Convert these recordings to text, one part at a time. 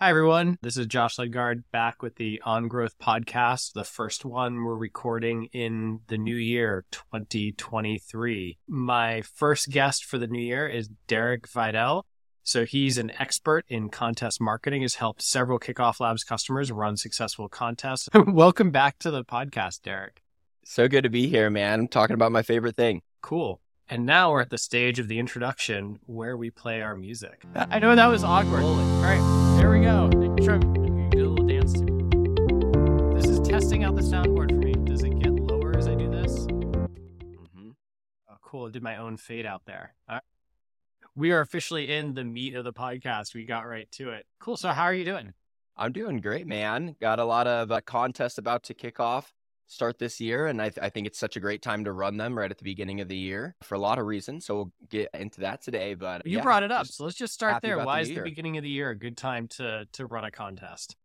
Hi, everyone. This is Josh Ledgard back with the On Growth podcast, the first one we're recording in the new year, 2023. My first guest for the new year is Derek Vidal. So he's an expert in contest marketing, has helped several Kickoff Labs customers run successful contests. Welcome back to the podcast, Derek. So good to be here, man. I'm talking about my favorite thing. Cool. And now we're at the stage of the introduction where we play our music. I know that was awkward. All right, there we go. Try, do a little dance. This is testing out the soundboard for me. Does it get lower as I do this? Mm-hmm. Oh, cool. I did my own fade out there. We are officially in the meat of the podcast. We got right to it. Cool. So, how are you doing? I'm doing great, man. Got a lot of uh, contests about to kick off start this year. And I, th- I, think it's such a great time to run them right at the beginning of the year for a lot of reasons. So we'll get into that today. But you yeah, brought it up. So let's just start there. Why the is the beginning of the year a good time to, to run a contest?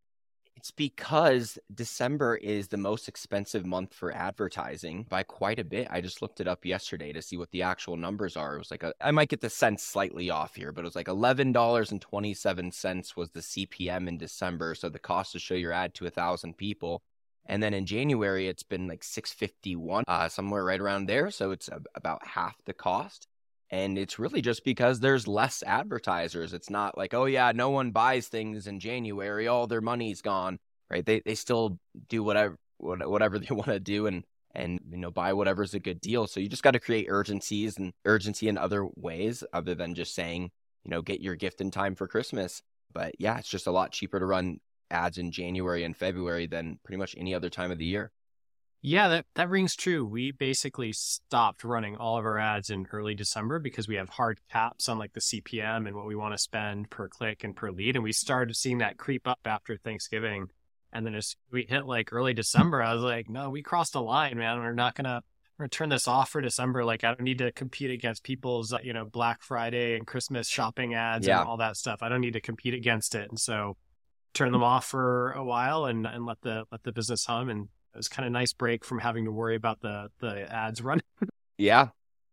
It's because December is the most expensive month for advertising by quite a bit. I just looked it up yesterday to see what the actual numbers are. It was like a, I might get the cents slightly off here, but it was like $11.27 was the CPM in December. So the cost to show your ad to a thousand people and then in January, it's been like 651, uh, somewhere right around there. So it's a, about half the cost. And it's really just because there's less advertisers. It's not like, oh, yeah, no one buys things in January. All their money's gone, right? They, they still do whatever, whatever they want to do and, and, you know, buy whatever's a good deal. So you just got to create urgencies and urgency in other ways other than just saying, you know, get your gift in time for Christmas. But yeah, it's just a lot cheaper to run ads in January and February than pretty much any other time of the year. Yeah, that, that rings true. We basically stopped running all of our ads in early December because we have hard caps on like the CPM and what we want to spend per click and per lead. And we started seeing that creep up after Thanksgiving. And then as we hit like early December, I was like, no, we crossed a line, man. We're not going to we're gonna turn this off for December. Like I don't need to compete against people's, you know, Black Friday and Christmas shopping ads yeah. and all that stuff. I don't need to compete against it. And so turn them off for a while and, and let the let the business hum. And it was kind of nice break from having to worry about the the ads running. yeah,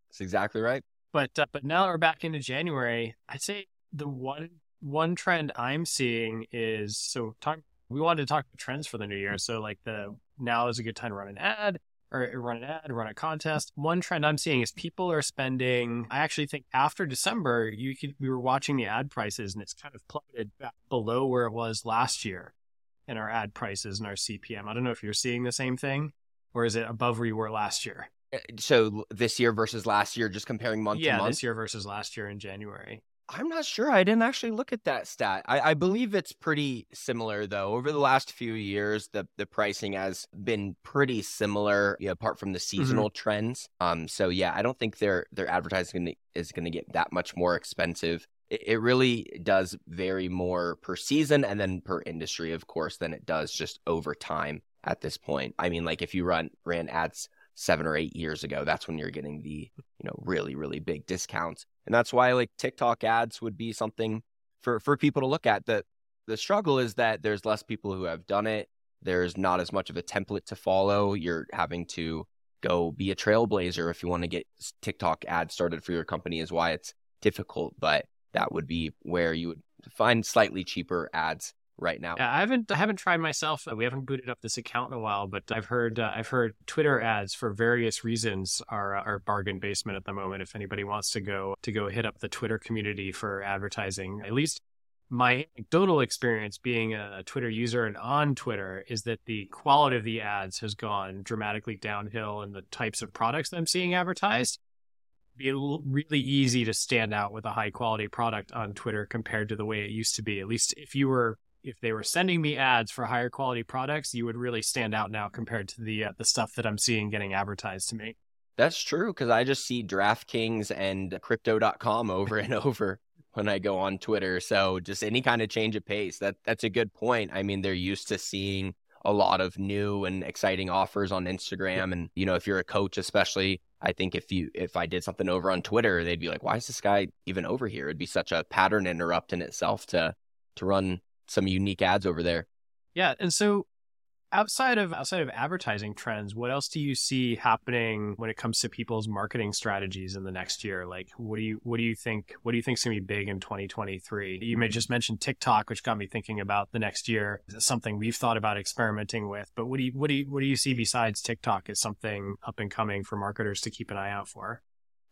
that's exactly right. But uh, but now that we're back into January, I'd say the one one trend I'm seeing is so talk. We wanted to talk about trends for the new year. So like the now is a good time to run an ad or run an ad, run a contest. One trend I'm seeing is people are spending. I actually think after December, you could we were watching the ad prices and it's kind of plummeted back below where it was last year in our ad prices and our CPM. I don't know if you're seeing the same thing, or is it above where you were last year? Uh, so this year versus last year, just comparing month yeah, to month. this year versus last year in January. I'm not sure. I didn't actually look at that stat. I, I, believe it's pretty similar though. Over the last few years, the the pricing has been pretty similar, yeah, apart from the mm-hmm. seasonal mm-hmm. trends. Um, so yeah, I don't think their their advertising is going to get that much more expensive. It, it really does vary more per season and then per industry, of course, than it does just over time. At this point, I mean, like if you run ran ads seven or eight years ago, that's when you're getting the you know really really big discounts and that's why like TikTok ads would be something for for people to look at. The the struggle is that there's less people who have done it. There's not as much of a template to follow. You're having to go be a trailblazer if you want to get TikTok ads started for your company is why it's difficult, but that would be where you would find slightly cheaper ads right now. I haven't I haven't tried myself. We haven't booted up this account in a while, but I've heard uh, I've heard Twitter ads for various reasons are are bargain basement at the moment. If anybody wants to go to go hit up the Twitter community for advertising, at least my anecdotal experience being a Twitter user and on Twitter is that the quality of the ads has gone dramatically downhill and the types of products that I'm seeing advertised. Be really easy to stand out with a high quality product on Twitter compared to the way it used to be. At least if you were if they were sending me ads for higher quality products, you would really stand out now compared to the uh, the stuff that I'm seeing getting advertised to me. That's true because I just see DraftKings and Crypto.com over and over when I go on Twitter. So just any kind of change of pace. That that's a good point. I mean, they're used to seeing a lot of new and exciting offers on Instagram, and you know, if you're a coach, especially. I think if you if I did something over on Twitter, they'd be like, "Why is this guy even over here?" It'd be such a pattern interrupt in itself to to run some unique ads over there. Yeah, and so outside of outside of advertising trends what else do you see happening when it comes to people's marketing strategies in the next year? Like what do you what do you think what do you think is going to be big in 2023 you may just mention tiktok which got me thinking about the next year. Something we've thought about experimenting with? But what do you what do you what do you see besides tiktok as something up and coming for marketers to keep an eye out for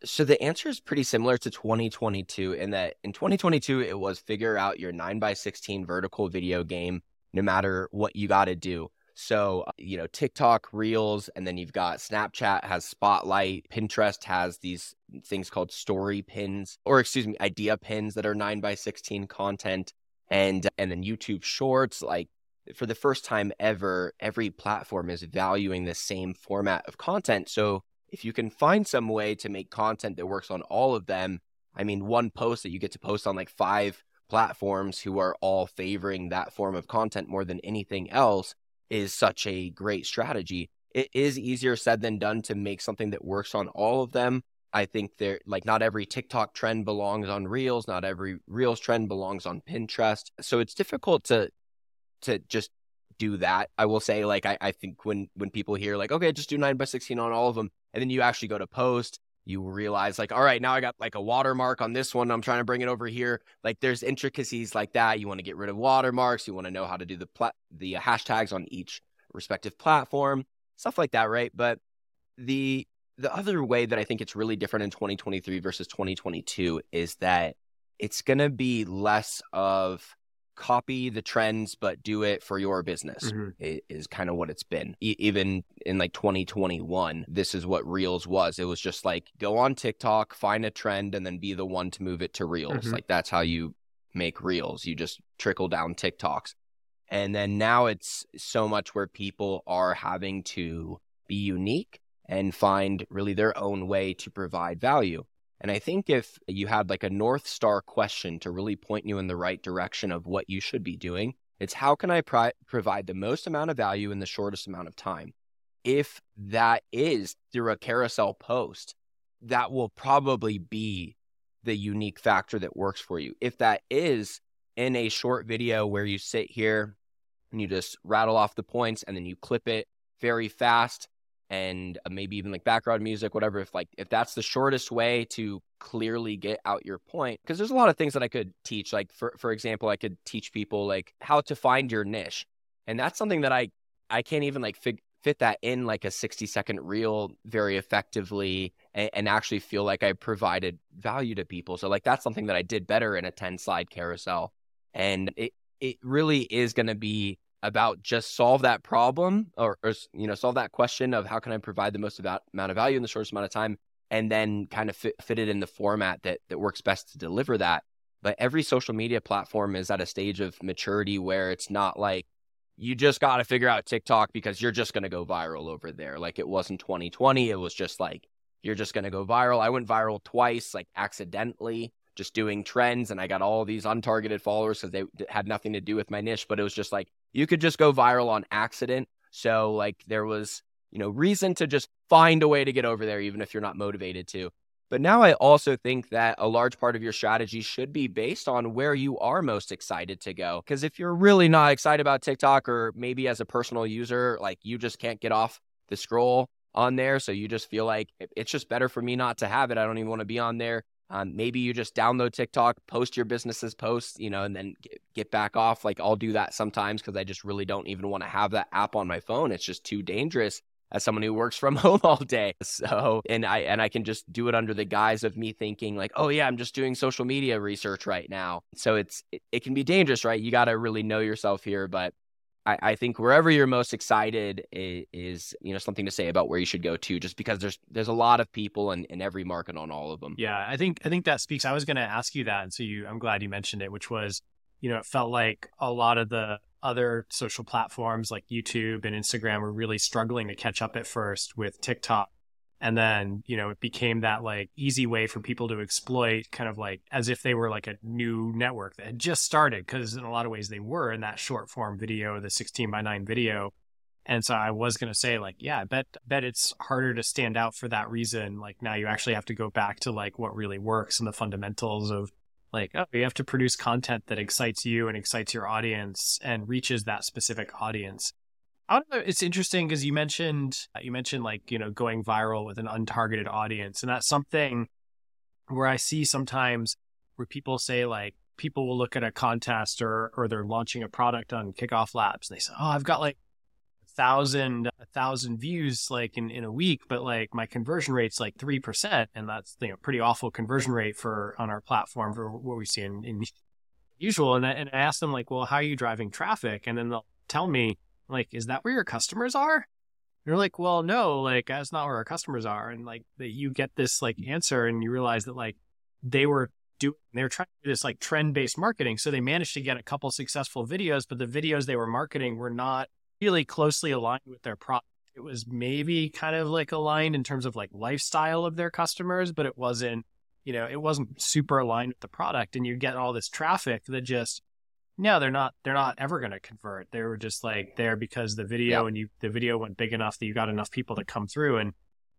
so the answer is pretty similar to 2022 in that in 2022 it was figure out your 9 by 16 vertical video game no matter what you got to do so, uh, you know, TikTok Reels, and then you've got Snapchat has Spotlight, Pinterest has these things called story pins, or excuse me, idea pins that are 9 by 16 content. And and then YouTube Shorts, like for the first time ever, every platform is valuing the same format of content. So if you can find some way to make content that works on all of them, I mean, one post that you get to post on like five platforms who are all favoring that form of content more than anything else is such a great strategy. It is easier said than done to make something that works on all of them. I think there like not every TikTok trend belongs on Reels, not every Reels trend belongs on Pinterest. So it's difficult to to just do that. I will say like I, I think when when people hear like, okay, just do nine by sixteen on all of them, and then you actually go to post, you realize like, all right, now I got like a watermark on this one. I'm trying to bring it over here. Like there's intricacies like that. You want to get rid of watermarks. You want to know how to do the pla- the hashtags on each respective platform, stuff like that, right? But the the other way that I think it's really different in 2023 versus 2022 is that it's going to be less of copy the trends but do it for your business mm-hmm. is kind of what it's been. E- even in like 2021 this is what reels was. It was just like go on tiktok find a trend and then be the one to move it to reels. Mm-hmm. like that's how you make reels. You just trickle down tiktoks. And then now it's so much where people are having to be unique and find really their own way to provide value and I think if you had like a North Star question to really point you in the right direction of what you should be doing, it's how can I pri- provide the most amount of value in the shortest amount of time? If that is through a carousel post, that will probably be the unique factor that works for you. If that is in a short video where you sit here and you just rattle off the points and then you clip it very fast and uh, maybe even like background music whatever if like if that's the shortest way to clearly get out your point because there's a lot of things that I could teach like for for example I could teach people like how to find your niche and that's something that I I can't even like fig- fit that in like a 60 second reel very effectively and, and actually feel like I provided value to people so like that's something that I did better in a 10 slide carousel and it it really is going to be about just solve that problem or, or, you know solve that question of how can I provide the most about, amount of value in the shortest amount of time, and then kind of fit, fit it in the format that that works best to deliver that. But every social media platform is at a stage of maturity where it's not like you just got to figure out TikTok because you're just going to go viral over there. Like it was in 2020, it was just like you're just going to go viral. I went viral twice, like accidentally just doing trends and I got all these untargeted followers because they had nothing to do with my niche, but it was just like you could just go viral on accident. So like there was, you know, reason to just find a way to get over there even if you're not motivated to. But now I also think that a large part of your strategy should be based on where you are most excited to go. Because if you're really not excited about TikTok or maybe as a personal user, like you just can't get off the scroll on there. So you just feel like it's just better for me not to have it. I don't even want to be on there. Um, maybe you just download TikTok, post your business's posts, you know, and then get, get back off. Like I'll do that sometimes because I just really don't even want to have that app on my phone. It's just too dangerous as someone who works from home all day. So, and I and I can just do it under the guise of me thinking like, oh yeah, I'm just doing social media research right now. So it's it, it can be dangerous, right? You got to really know yourself here, but I, I think wherever you're most excited is, you know something to say about where you should go to, just because there's there's a lot of people in, in every market on all of them. Yeah, I think I think that speaks. I was going to ask you that, and so you, I'm glad you mentioned it, which was, you know, it felt like a lot of the other social platforms like YouTube and Instagram were really struggling to catch up at first with TikTok and then you know it became that like easy way for people to exploit kind of like as if they were like a new network that had just started because in a lot of ways they were in that short form video the 16 by 9 video. And so i was going to say like yeah i bet bet it's harder to stand out for that reason. Like now you actually have to go back to like what really works and the fundamentals of like oh you have to produce content that excites you and excites your audience and reaches that specific audience I don't know. It's interesting because you mentioned uh, you mentioned like you know going viral with an untargeted audience, and that's something where I see sometimes where people say like people will look at a contest or or they're launching a product on Kickoff Labs, and they say, "Oh, I've got like a thousand a thousand views like in in a week, but like my conversion rate's like three percent, and that's you know pretty awful conversion rate for on our platform for what we see in, in usual." And I, and I ask them like, "Well, how are you driving traffic?" And then they'll tell me like, is that where your customers are? And you're like, well, no, like that's not where our customers are. And like that you get this like answer and you realize that like they were doing, they were trying to do this like trend based marketing. So they managed to get a couple successful videos, but the videos they were marketing were not really closely aligned with their product. It was maybe kind of like aligned in terms of like lifestyle of their customers, but it wasn't, you know, it wasn't super aligned with the product. And you get all this traffic that just no, they're not. They're not ever going to convert. They were just like there because the video and you the video went big enough that you got enough people to come through. And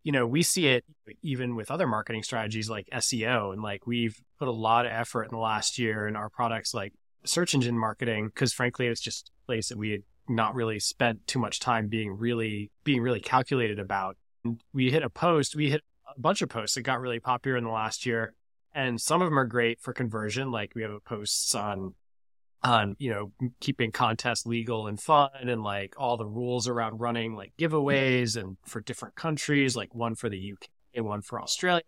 you know, we see it even with other marketing strategies like SEO, and like we've put a lot of effort in the last year in our products like search engine marketing because frankly, it's just a place that we had not really spent too much time being really being really calculated about. And we hit a post. We hit a bunch of posts that got really popular in the last year and some of them are great for conversion like we have a posts on on you know keeping contests legal and fun and like all the rules around running like giveaways and for different countries like one for the UK and one for Australia.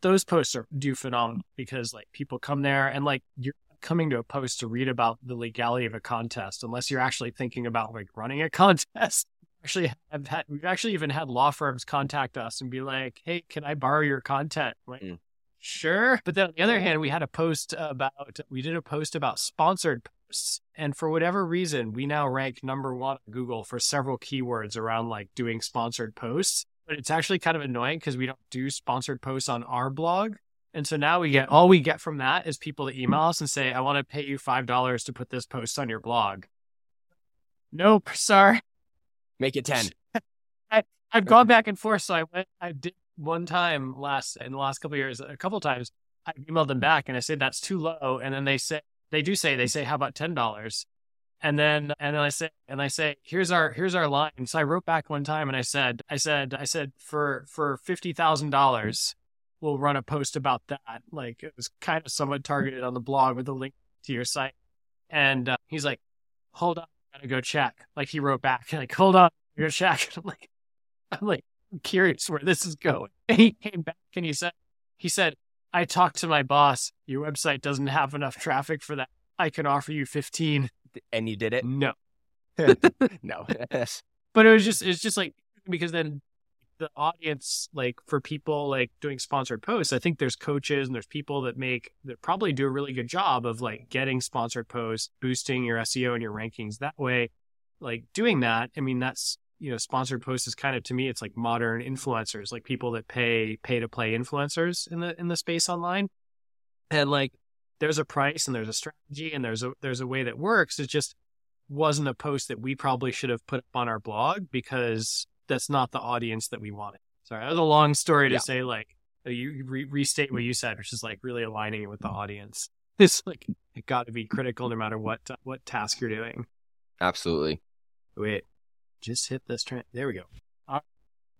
Those posts are do phenomenal because like people come there and like you're coming to a post to read about the legality of a contest unless you're actually thinking about like running a contest. Actually have had we've actually even had law firms contact us and be like hey can i borrow your content? Like mm sure. But then on the other hand, we had a post about, we did a post about sponsored posts. And for whatever reason, we now rank number one on Google for several keywords around like doing sponsored posts. But it's actually kind of annoying because we don't do sponsored posts on our blog. And so now we get all we get from that is people to email us and say, I want to pay you $5 to put this post on your blog. Nope, sorry. Make it 10. I, I've gone back and forth. So I went, I did one time last in the last couple years, a couple times, I emailed them back and I said that's too low, and then they say they do say they say how about ten dollars, and then and then I say and I say here's our here's our line. So I wrote back one time and I said I said I said for for fifty thousand dollars, we'll run a post about that. Like it was kind of somewhat targeted on the blog with a link to your site, and uh, he's like, hold on, I gotta go check. Like he wrote back like hold on, you're check. I'm like I'm like curious where this is going. And he came back and he said, he said, I talked to my boss. Your website doesn't have enough traffic for that. I can offer you 15. And you did it? No. no. but it was just, it's just like, because then the audience, like for people like doing sponsored posts, I think there's coaches and there's people that make, that probably do a really good job of like getting sponsored posts, boosting your SEO and your rankings that way. Like doing that, I mean, that's you know, sponsored posts is kind of to me, it's like modern influencers, like people that pay pay to play influencers in the in the space online. And like there's a price and there's a strategy and there's a there's a way that works. It just wasn't a post that we probably should have put up on our blog because that's not the audience that we wanted. Sorry, that was a long story to yeah. say like you re- restate what you said, which is like really aligning it with the audience. It's like it got to be critical no matter what uh, what task you're doing. Absolutely. Wait, just hit this. Tra- there we go. Uh,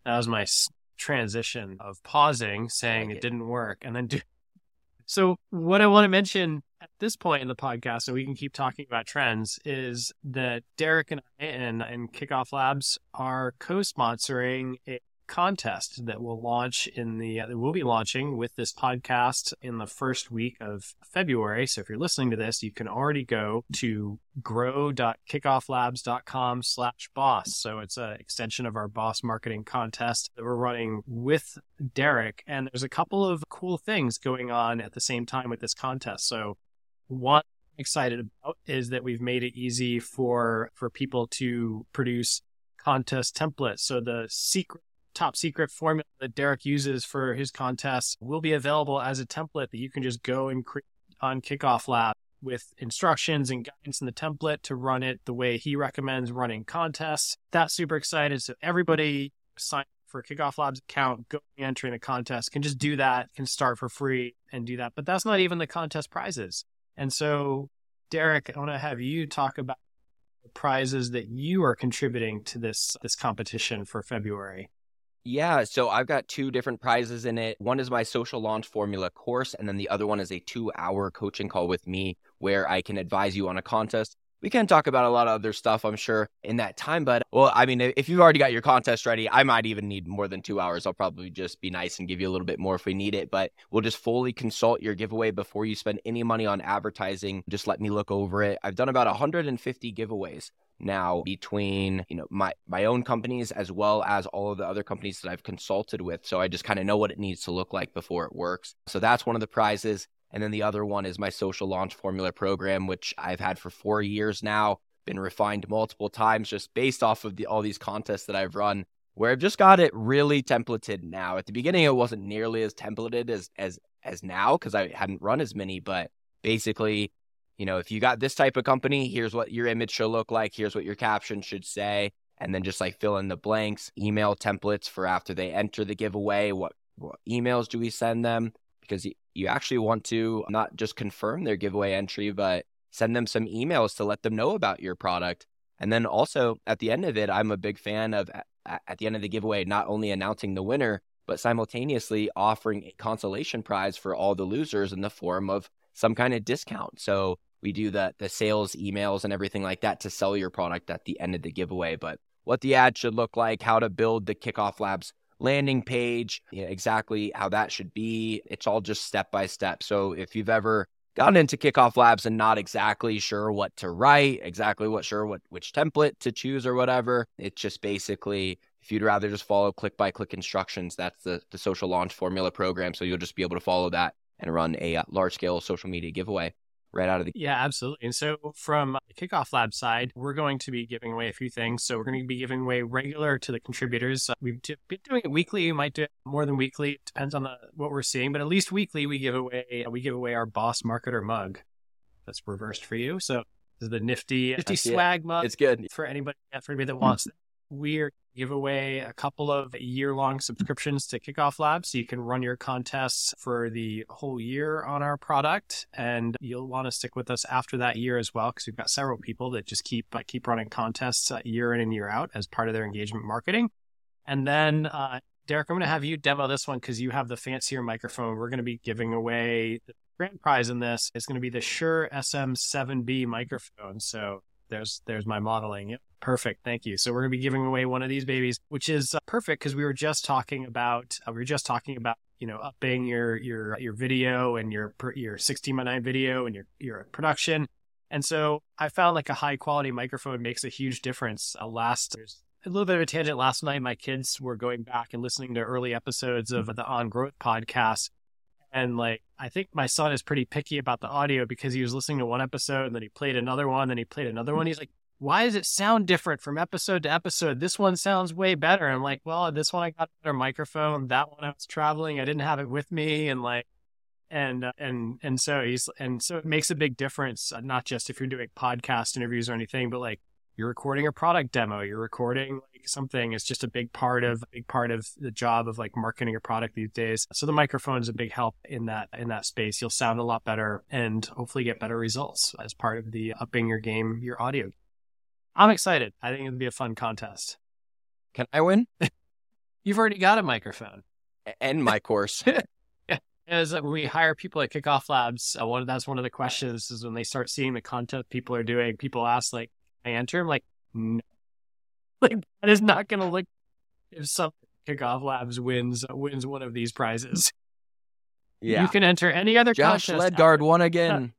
that was my s- transition of pausing, saying like it. it didn't work, and then do. So, what I want to mention at this point in the podcast, so we can keep talking about trends, is that Derek and I and, and Kickoff Labs are co sponsoring a contest that will launch in the uh, that we'll be launching with this podcast in the first week of February. So if you're listening to this, you can already go to grow.kickofflabs.com slash boss. So it's an extension of our boss marketing contest that we're running with Derek. And there's a couple of cool things going on at the same time with this contest. So one excited about is that we've made it easy for for people to produce contest templates. So the secret top secret formula that Derek uses for his contests will be available as a template that you can just go and create on Kickoff Lab with instructions and guidance in the template to run it the way he recommends running contests. That's super excited. So everybody sign for Kickoff Labs account, go entering the contest, can just do that, can start for free and do that. But that's not even the contest prizes. And so, Derek, I want to have you talk about the prizes that you are contributing to this this competition for February. Yeah, so I've got two different prizes in it. One is my social launch formula course, and then the other one is a two hour coaching call with me where I can advise you on a contest we can talk about a lot of other stuff, I'm sure, in that time. But well, I mean, if you've already got your contest ready, I might even need more than two hours. I'll probably just be nice and give you a little bit more if we need it. But we'll just fully consult your giveaway before you spend any money on advertising. Just let me look over it. I've done about 150 giveaways now between you know my my own companies as well as all of the other companies that I've consulted with. So I just kind of know what it needs to look like before it works. So that's one of the prizes. And then the other one is my social launch formula program, which I've had for four years now, been refined multiple times just based off of the, all these contests that I've run, where I've just got it really templated now. At the beginning, it wasn't nearly as templated as as as now because I hadn't run as many, but basically, you know, if you got this type of company, here's what your image should look like, here's what your caption should say, and then just like fill in the blanks, email templates for after they enter the giveaway, what what emails do we send them? Because you actually want to not just confirm their giveaway entry, but send them some emails to let them know about your product. And then also at the end of it, I'm a big fan of at the end of the giveaway, not only announcing the winner, but simultaneously offering a consolation prize for all the losers in the form of some kind of discount. So we do the the sales emails and everything like that to sell your product at the end of the giveaway. But what the ad should look like, how to build the Kickoff Labs landing page, you know, exactly how that should be. It's all just step by step. So if you've ever gotten into kickoff labs and not exactly sure what to write, exactly what sure what which template to choose or whatever, it's just basically if you'd rather just follow click by click instructions, that's the the social launch formula program. So you'll just be able to follow that and run a uh, large scale social media giveaway right out of the yeah absolutely. And so from the kickoff lab side we're going to be giving away a few things. So we're going to be giving away regular to the contributors. Uh, we've been doing it weekly. We might do it more than weekly. It depends on the what we're seeing but at least weekly we give away we give away our boss marketer mug that's reversed for you. So this is the nifty nifty swag it. mug it's good. for anybody for anybody that wants we're give away a couple of year long subscriptions to Kickoff Lab so you can run your contests for the whole year on our product. And you'll want to stick with us after that year as well because we've got several people that just keep uh, keep running contests uh, year in and year out as part of their engagement marketing. And then, uh, Derek, I'm going to have you demo this one because you have the fancier microphone. We're going to be giving away the grand prize in this. It's going to be the Shure SM7B microphone. So there's there's my modeling. Yep. Perfect. Thank you. So we're going to be giving away one of these babies, which is uh, perfect because we were just talking about uh, we were just talking about you know upping your your your video and your your 16 by 9 video and your your production. And so I found like a high quality microphone makes a huge difference. Uh, last a little bit of a tangent. Last night, my kids were going back and listening to early episodes of the On Growth podcast, and like, I think my son is pretty picky about the audio because he was listening to one episode and then he played another one, then he played another one. He's like, why does it sound different from episode to episode? This one sounds way better. I'm like, well, this one I got a better microphone. That one I was traveling, I didn't have it with me, and like, and uh, and and so he's and so it makes a big difference, not just if you're doing podcast interviews or anything, but like you're recording a product demo, you're recording something. is just a big part of big part of the job of like marketing a product these days. So the microphone is a big help in that in that space. You'll sound a lot better and hopefully get better results as part of the upping your game, your audio. I'm excited. I think it'll be a fun contest. Can I win? You've already got a microphone and my course. As when we hire people at Kickoff Labs, uh, one that's one of the questions is when they start seeing the content people are doing. People ask like, I enter. I'm like, no. like that is not going to look if some Kickoff Labs wins uh, wins one of these prizes. Yeah, you can enter any other. Josh Ledgard won again.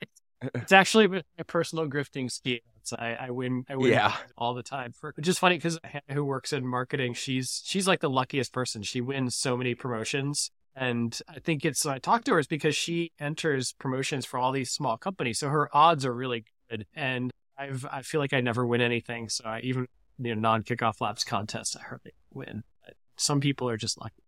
it's actually my personal grifting scheme. So I, I, win, I win yeah. all the time. For which is funny because who works in marketing, she's she's like the luckiest person. She wins so many promotions, and I think it's I talked to her is because she enters promotions for all these small companies, so her odds are really good. And I've I feel like I never win anything. So I even you know non kickoff labs contests I hardly win. Some people are just lucky.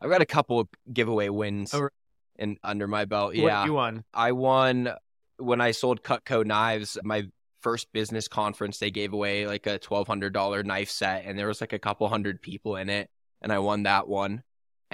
I've got a couple of giveaway wins oh, in under my belt. Yeah, you won. I won when I sold Cutco knives. My first business conference, they gave away like a twelve hundred dollar knife set, and there was like a couple hundred people in it, and I won that one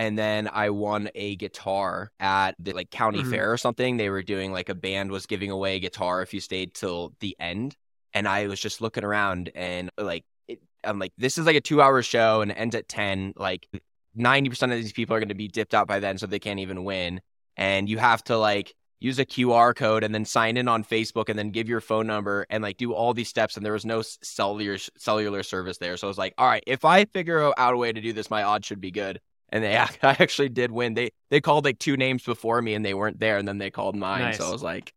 and then I won a guitar at the like county mm-hmm. fair or something. They were doing like a band was giving away a guitar if you stayed till the end. And I was just looking around and like it, I'm like, this is like a two hour show and it ends at ten. Like ninety percent of these people are going to be dipped out by then, so they can't even win. And you have to like use a QR code and then sign in on Facebook and then give your phone number and like do all these steps. And there was no cellular cellular service there, so I was like, all right, if I figure out a way to do this, my odds should be good. And they I actually did win. They they called like two names before me and they weren't there, and then they called mine. Nice. So I was like,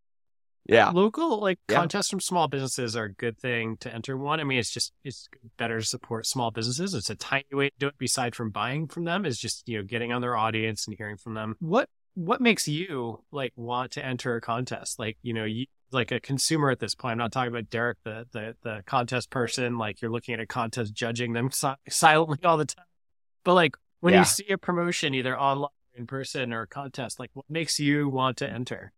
yeah. Local like yeah. contests from small businesses are a good thing to enter one. I mean, it's just it's better to support small businesses. It's a tiny way to do it beside from buying from them is just, you know, getting on their audience and hearing from them. What what makes you like want to enter a contest? Like, you know, you like a consumer at this point. I'm not talking about Derek, the the the contest person. Like you're looking at a contest, judging them si- silently all the time. But like when yeah. you see a promotion, either online, in person, or a contest, like what makes you want to enter?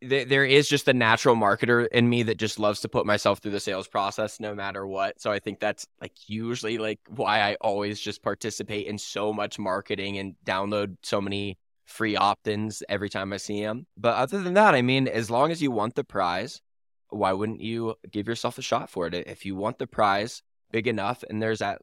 There is just a natural marketer in me that just loves to put myself through the sales process no matter what. So I think that's like usually like why I always just participate in so much marketing and download so many free opt-ins every time I see them. But other than that, I mean, as long as you want the prize, why wouldn't you give yourself a shot for it? If you want the prize big enough and there's that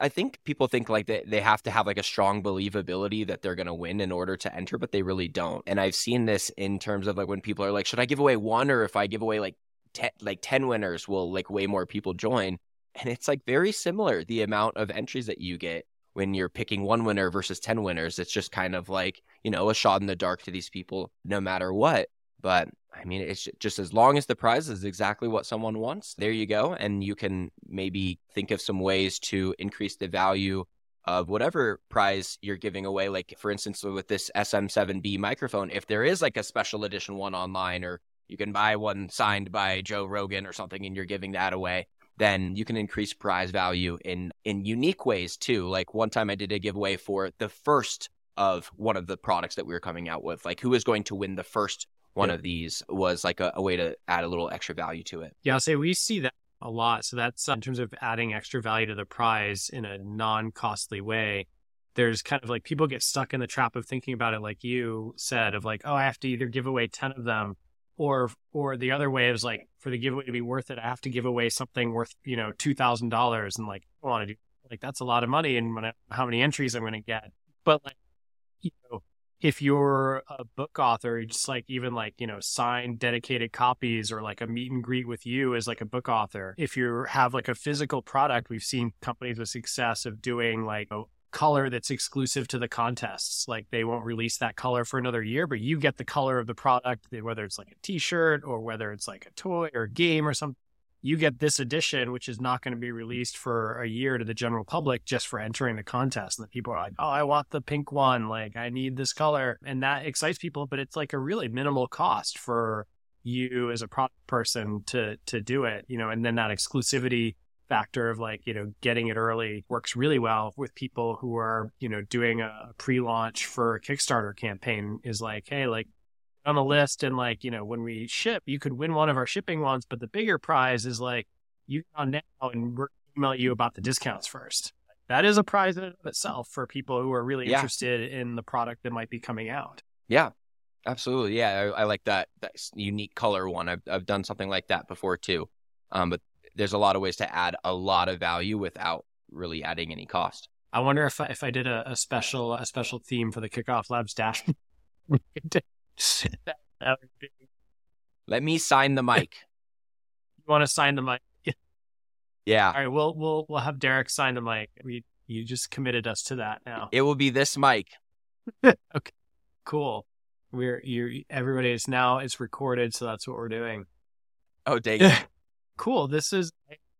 I think people think like they, they have to have like a strong believability that they're going to win in order to enter, but they really don't. And I've seen this in terms of like when people are like, should I give away one or if I give away like 10, like 10 winners, will like way more people join? And it's like very similar the amount of entries that you get when you're picking one winner versus 10 winners. It's just kind of like, you know, a shot in the dark to these people no matter what. But I mean, it's just as long as the prize is exactly what someone wants, there you go. And you can maybe think of some ways to increase the value of whatever prize you're giving away. Like, for instance, with this SM7B microphone, if there is like a special edition one online, or you can buy one signed by Joe Rogan or something and you're giving that away, then you can increase prize value in in unique ways too. Like one time I did a giveaway for the first of one of the products that we were coming out with, like who is going to win the first one yeah. of these was like a, a, way to add a little extra value to it. Yeah, I'll say we see that a lot. So that's uh, in terms of adding extra value to the prize in a non-costly way. There's kind of like people get stuck in the trap of thinking about it like you said of like, oh, I have to either give away 10 of them or or the other way is like for the giveaway to be worth it, I have to give away something worth, you know, $2,000 and like I want to do like that's a lot of money and when I, how many entries I'm going to get. But like you know, if you're a book author, just like even like, you know, sign dedicated copies or like a meet and greet with you as like a book author. If you have like a physical product, we've seen companies with success of doing like a color that's exclusive to the contests. Like they won't release that color for another year, but you get the color of the product, whether it's like a t-shirt or whether it's like a toy or a game or something you get this edition, which is not going to be mm-hmm. released for a year to the general public just for entering the contest. And the people are like, oh, I want the pink one. Like, I need this color. And that excites people, but it's like a really minimal cost for you as a product person to to do it, you know, and then that exclusivity factor of like, you know, getting it early works really well with people who are, you know, doing a pre-launch for a Kickstarter campaign is like, hey, like on the list and like you know when we ship you could win one of our shipping ones but the bigger prize is like you on now and we're email you about the discounts first. That is a prize in itself for people who are really yeah. interested in the product that might be coming out. Yeah absolutely. Yeah I, I, like that that unique color one. I've, I've done something like that before too. Um, but there's a lot of ways to add a lot of value without really adding any cost. I wonder if I, if I did a, a special a special theme for the kickoff labs dash Let me sign the mic. you want to sign the mic? yeah. All right, we'll we'll we'll have Derek sign the mic. We you just committed us to that now. It will be this mic. okay. Cool. We're you everybody is now it's recorded, so that's what we're doing. Oh dang cool. This is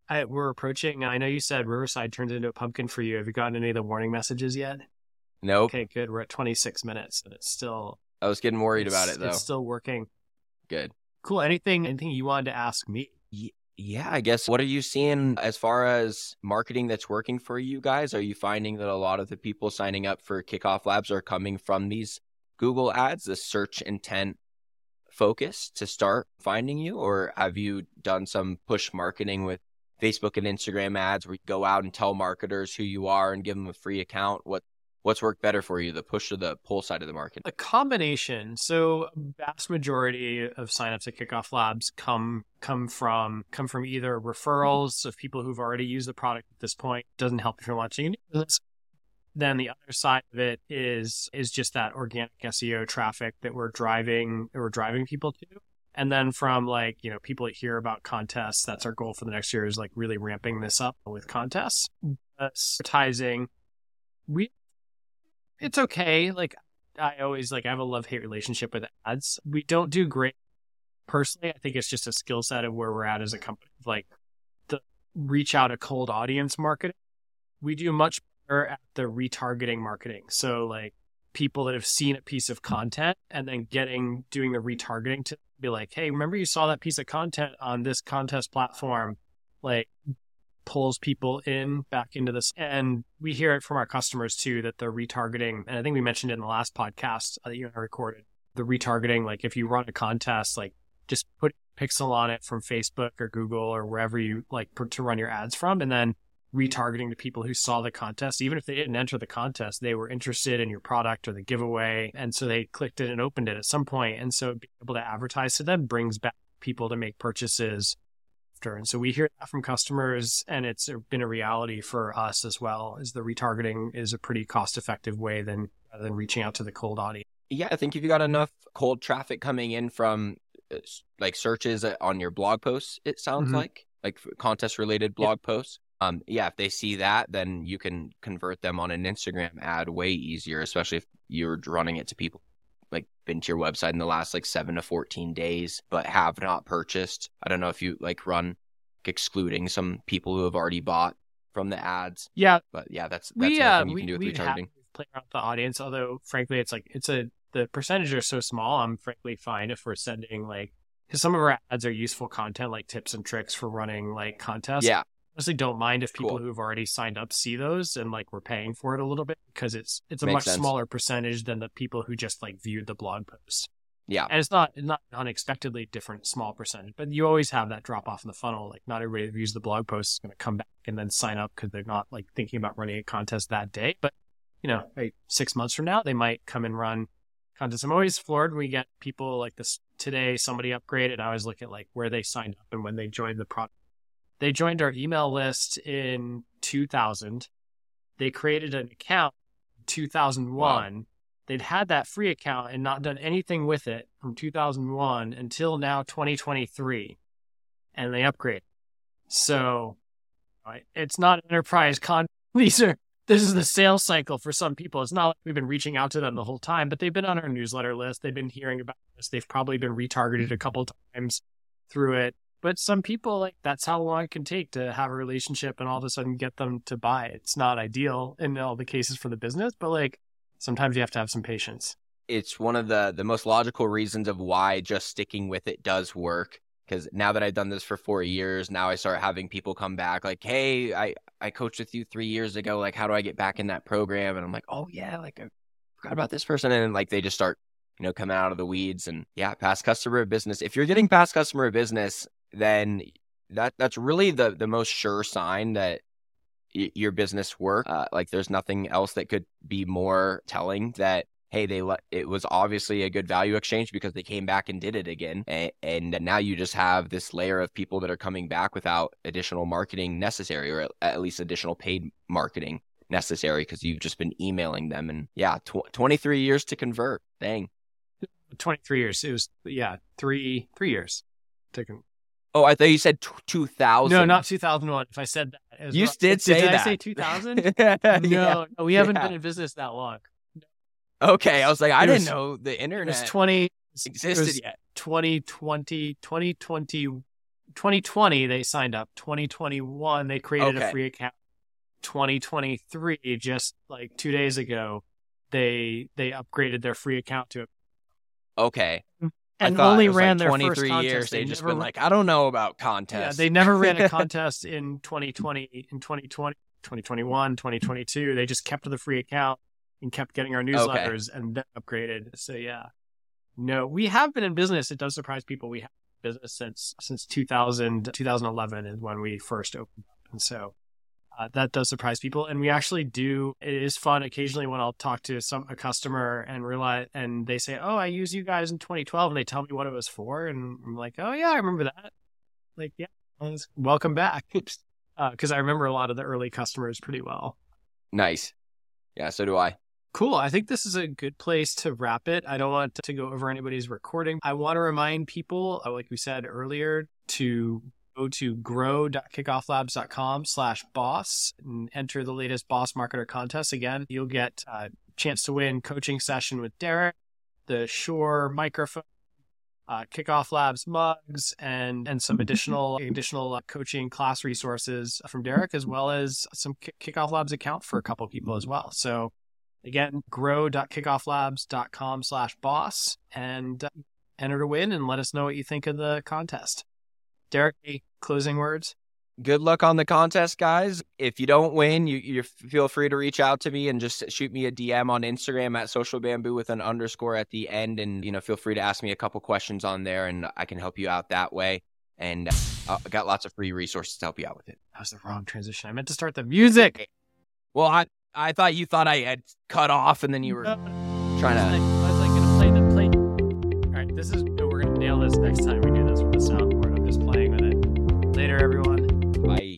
I, we're approaching. I know you said Riverside turns into a pumpkin for you. Have you gotten any of the warning messages yet? Nope. Okay, good. We're at 26 minutes, and it's still I was getting worried about it though. It's still working. Good. Cool. Anything anything you wanted to ask me? Yeah, I guess. What are you seeing as far as marketing that's working for you guys? Are you finding that a lot of the people signing up for Kickoff Labs are coming from these Google ads, the search intent focus to start finding you? Or have you done some push marketing with Facebook and Instagram ads where you go out and tell marketers who you are and give them a free account? What What's worked better for you, the push or the pull side of the market? A combination. So, vast majority of signups at Kickoff Labs come come from come from either referrals of people who've already used the product at this point. Doesn't help if you're launching a new business. Then the other side of it is is just that organic SEO traffic that we're driving that we're driving people to. And then from like, you know, people that hear about contests, that's our goal for the next year is like really ramping this up with contests. Advertising, we it's okay. Like I always like I have a love hate relationship with ads. We don't do great personally. I think it's just a skill set of where we're at as a company. Like the reach out a cold audience marketing. We do much better at the retargeting marketing. So like people that have seen a piece of content and then getting doing the retargeting to be like, hey, remember you saw that piece of content on this contest platform? Like pulls people in back into this. And we hear it from our customers too that the retargeting, and I think we mentioned it in the last podcast uh, that you and I recorded, the retargeting, like if you run a contest, like just put pixel on it from Facebook or Google or wherever you like to run your ads from, and then retargeting to people who saw the contest. Even if they didn't enter the contest, they were interested in your product or the giveaway. And so they clicked it and opened it at some point. And so being able to advertise to them brings back people to make purchases after. And so we hear that from customers and it's been a reality for us as well is the retargeting is a pretty cost effective way than than reaching out to the cold audience. Yeah, I think if you got enough cold traffic coming in from uh, like searches on your blog posts, it sounds mm-hmm. like like contest related blog posts, um, yeah, if they see that, then you can convert them on an Instagram ad way easier, especially if you're running it to people like been to your website in the last like seven to 14 days, but have not purchased. I don't know if you like run excluding some people who have already bought from the ads. Yeah. But yeah, that's, that's we, uh, you we, can do with retargeting. Play around with the audience, although frankly, it's like, it's a, the percentages are so small. I'm frankly fine if we're sending like, because some of our ads are useful content like tips and tricks for running like contests. Yeah honestly don't mind if people cool. who've already signed up see those and like we're paying for it a little bit because it's it's a Makes much sense. smaller percentage than the people who just like viewed the blog post. Yeah. And it's not not unexpectedly different small percentage, but you always have that drop off in the funnel. Like not everybody that views the blog post is going to come back and then sign up because they're not like thinking about running a contest that day. But you know, right, six months from now, they might come and run contests. I'm always floored when we get people like this today, somebody upgraded. I always look at like where they signed up and when they joined the product they joined our email list in 2000. They created an account 2001. Wow. They'd had that free account and not done anything with it from 2001 until now 2023. And they upgrade. So it's not enterprise con. These are this is the sales cycle for some people. It's not like we've been reaching out to them the whole time, but they've been on our newsletter list. They've been hearing about this. They've probably been retargeted a couple times through it. But some people like that's how long it can take to have a relationship and all of a sudden get them to buy. It's not ideal in all the cases for the business, but like sometimes you have to have some patience. It's one of the the most logical reasons of why just sticking with it does work. Because now that I've done this for four years, now I start having people come back like, "Hey, I I coached with you three years ago. Like, how do I get back in that program?" And I'm like, "Oh yeah, like I forgot about this person." And like they just start you know, coming out of the weeds and yeah, past customer business. If you're getting past customer business, then that that's really the the most sure sign that y- your business work. Uh, like there's nothing else that could be more telling that hey they let it was obviously a good value exchange because they came back and did it again. And, and now you just have this layer of people that are coming back without additional marketing necessary or at least additional paid marketing necessary because you've just been emailing them. And yeah tw- 23 years to convert. Dang. 23 years. It was yeah three three years to con- Oh, I thought you said t- 2000. No, not 2001. If I said that, you wrong. did say did that. I say 2000? yeah, no, no, we haven't yeah. been in business that long. Okay, I was like, I was, didn't know the internet was 20 existed was yet. 2020, 2020, 2020 they signed up. 2021 they created okay. a free account. 2023 just like 2 days ago they they upgraded their free account to it. Okay. Mm. And only ran like their 23 first years. They, they just been like, I don't know about contests. Yeah, they never ran a contest in 2020, in 2020, 2021, 2022. They just kept the free account and kept getting our newsletters okay. and then upgraded. So yeah, no, we have been in business. It does surprise people. We have business since since 2000, 2011 is when we first opened up, and so Uh, that does surprise people, and we actually do. It is fun occasionally when I'll talk to some a customer and realize, and they say, "Oh, I used you guys in 2012," and they tell me what it was for, and I'm like, "Oh yeah, I remember that." Like, yeah, welcome back, because uh, I remember a lot of the early customers pretty well. Nice. Yeah, so do I. Cool. I think this is a good place to wrap it. I don't want to go over anybody's recording. I want to remind people, uh, like we said earlier, to go to grow.kickofflabs.com slash boss and enter the latest boss marketer contest. Again, you'll get a chance to win coaching session with Derek, the Shure microphone, uh, Kickoff Labs mugs, and and some additional additional uh, coaching class resources from Derek, as well as some Kickoff Labs account for a couple people as well. So Again, grow.kickofflabs.com slash boss and uh, enter to win and let us know what you think of the contest. Derek, closing words? Good luck on the contest, guys. If you don't win, you, you feel free to reach out to me and just shoot me a DM on Instagram at social bamboo with an underscore at the end. And, you know, feel free to ask me a couple questions on there and I can help you out that way. And uh, I got lots of free resources to help you out with it. That was the wrong transition. I meant to start the music. Well, I, I thought you thought I had cut off, and then you were no. trying to. I was like, gonna play the play. All right, this is we're gonna nail this next time we do this with the soundboard. Later, everyone. Bye.